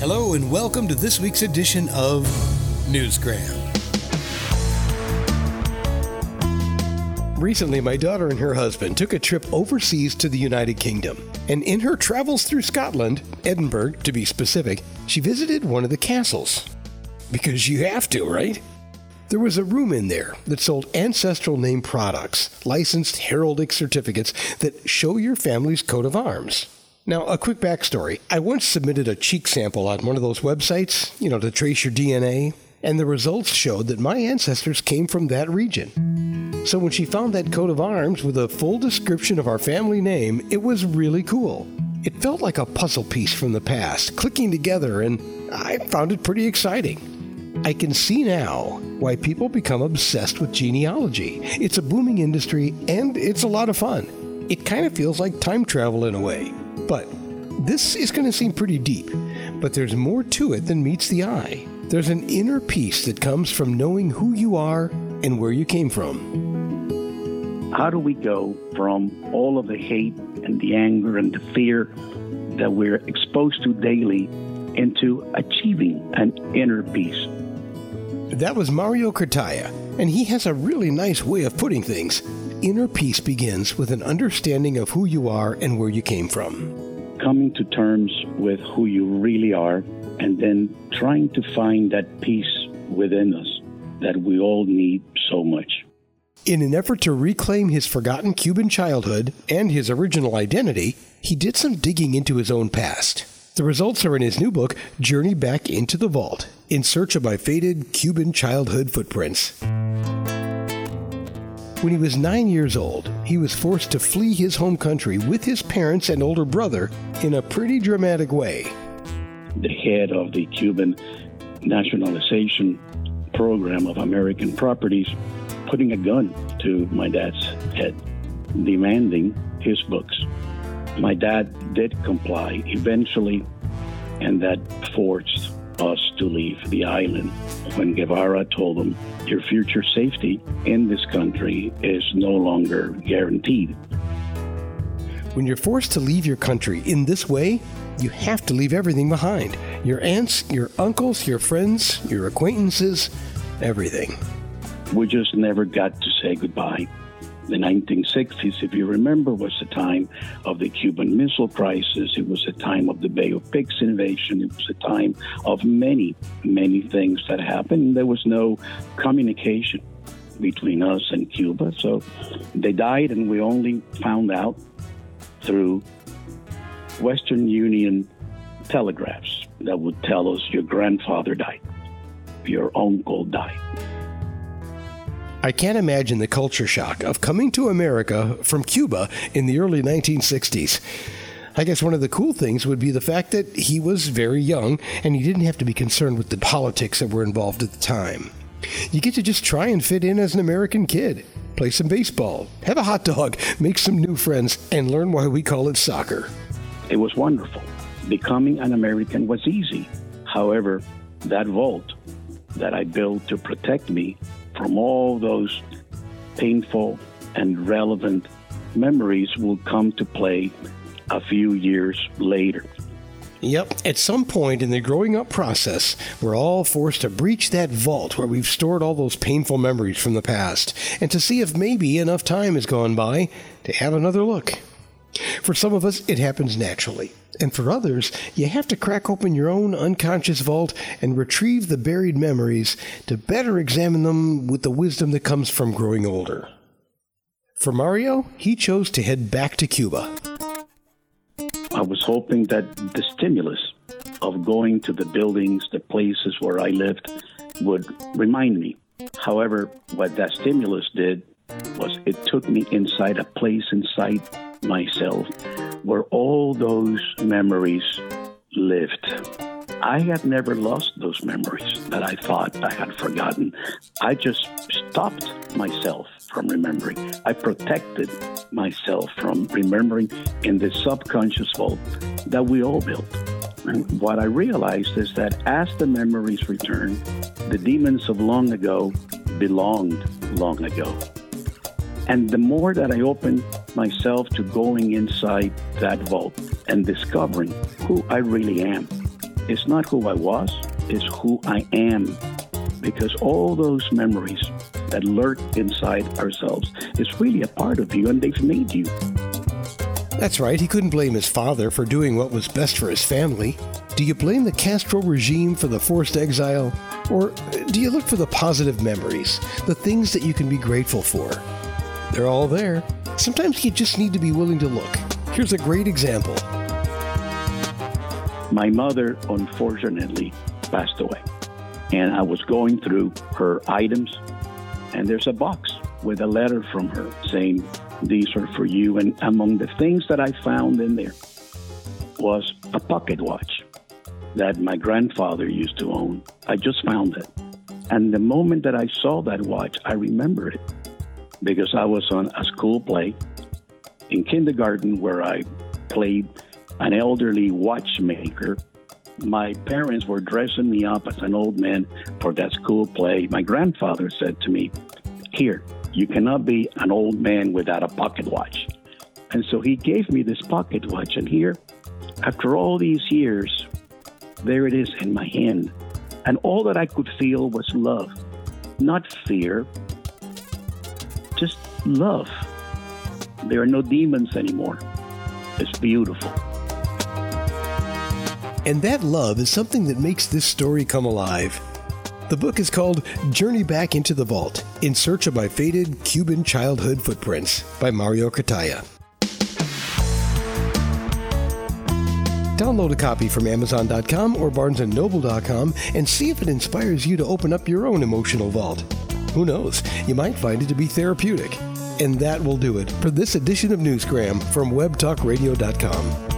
Hello, and welcome to this week's edition of Newsgram. Recently, my daughter and her husband took a trip overseas to the United Kingdom. And in her travels through Scotland, Edinburgh to be specific, she visited one of the castles. Because you have to, right? There was a room in there that sold ancestral name products, licensed heraldic certificates that show your family's coat of arms. Now, a quick backstory. I once submitted a cheek sample on one of those websites, you know, to trace your DNA, and the results showed that my ancestors came from that region. So when she found that coat of arms with a full description of our family name, it was really cool. It felt like a puzzle piece from the past, clicking together, and I found it pretty exciting. I can see now why people become obsessed with genealogy. It's a booming industry and it's a lot of fun. It kind of feels like time travel in a way. But this is going to seem pretty deep, but there's more to it than meets the eye. There's an inner peace that comes from knowing who you are and where you came from. How do we go from all of the hate and the anger and the fear that we're exposed to daily into achieving an inner peace? That was Mario Cartaya, and he has a really nice way of putting things. Inner peace begins with an understanding of who you are and where you came from. Coming to terms with who you really are, and then trying to find that peace within us that we all need so much. In an effort to reclaim his forgotten Cuban childhood and his original identity, he did some digging into his own past. The results are in his new book, Journey Back into the Vault In Search of My Faded Cuban Childhood Footprints. When he was nine years old, he was forced to flee his home country with his parents and older brother in a pretty dramatic way. The head of the Cuban nationalization program of American properties putting a gun to my dad's head, demanding his books. My dad did comply eventually, and that forced us to leave the island. When Guevara told them, Your future safety in this country is no longer guaranteed. When you're forced to leave your country in this way, you have to leave everything behind your aunts, your uncles, your friends, your acquaintances, everything. We just never got to say goodbye. The 1960s, if you remember, was the time of the Cuban Missile Crisis. It was the time of the Bay of Pigs invasion. It was the time of many, many things that happened. There was no communication between us and Cuba. So they died, and we only found out through Western Union telegraphs that would tell us your grandfather died, your uncle died. I can't imagine the culture shock of coming to America from Cuba in the early 1960s. I guess one of the cool things would be the fact that he was very young and he didn't have to be concerned with the politics that were involved at the time. You get to just try and fit in as an American kid, play some baseball, have a hot dog, make some new friends, and learn why we call it soccer. It was wonderful. Becoming an American was easy. However, that vault that I built to protect me from all those painful and relevant memories will come to play a few years later. Yep, at some point in the growing up process, we're all forced to breach that vault where we've stored all those painful memories from the past and to see if maybe enough time has gone by to have another look. For some of us, it happens naturally. And for others, you have to crack open your own unconscious vault and retrieve the buried memories to better examine them with the wisdom that comes from growing older. For Mario, he chose to head back to Cuba. I was hoping that the stimulus of going to the buildings, the places where I lived, would remind me. However, what that stimulus did was it took me inside a place inside myself where all those memories lived. I had never lost those memories that I thought I had forgotten. I just stopped myself from remembering. I protected myself from remembering in the subconscious vault that we all built. And what I realized is that as the memories return, the demons of long ago belonged long ago. And the more that I opened myself to going inside that vault and discovering who I really am, It's not who I was, it's who I am. Because all those memories that lurk inside ourselves is really a part of you and they've made you. That's right, he couldn't blame his father for doing what was best for his family. Do you blame the Castro regime for the forced exile? Or do you look for the positive memories, the things that you can be grateful for? They're all there. Sometimes you just need to be willing to look. Here's a great example. My mother, unfortunately, passed away. And I was going through her items, and there's a box with a letter from her saying, These are for you. And among the things that I found in there was a pocket watch that my grandfather used to own. I just found it. And the moment that I saw that watch, I remember it because I was on a school play in kindergarten where I played an elderly watchmaker. My parents were dressing me up as an old man for that school play. My grandfather said to me, Here, you cannot be an old man without a pocket watch. And so he gave me this pocket watch. And here, after all these years, there it is in my hand. And all that I could feel was love, not fear, love. There are no demons anymore. It's beautiful. And that love is something that makes this story come alive. The book is called Journey Back into the Vault In Search of My Faded Cuban Childhood Footprints by Mario Cartaya. Download a copy from Amazon.com or BarnesandNoble.com and see if it inspires you to open up your own emotional vault. Who knows? You might find it to be therapeutic. And that will do it for this edition of Newsgram from WebTalkRadio.com.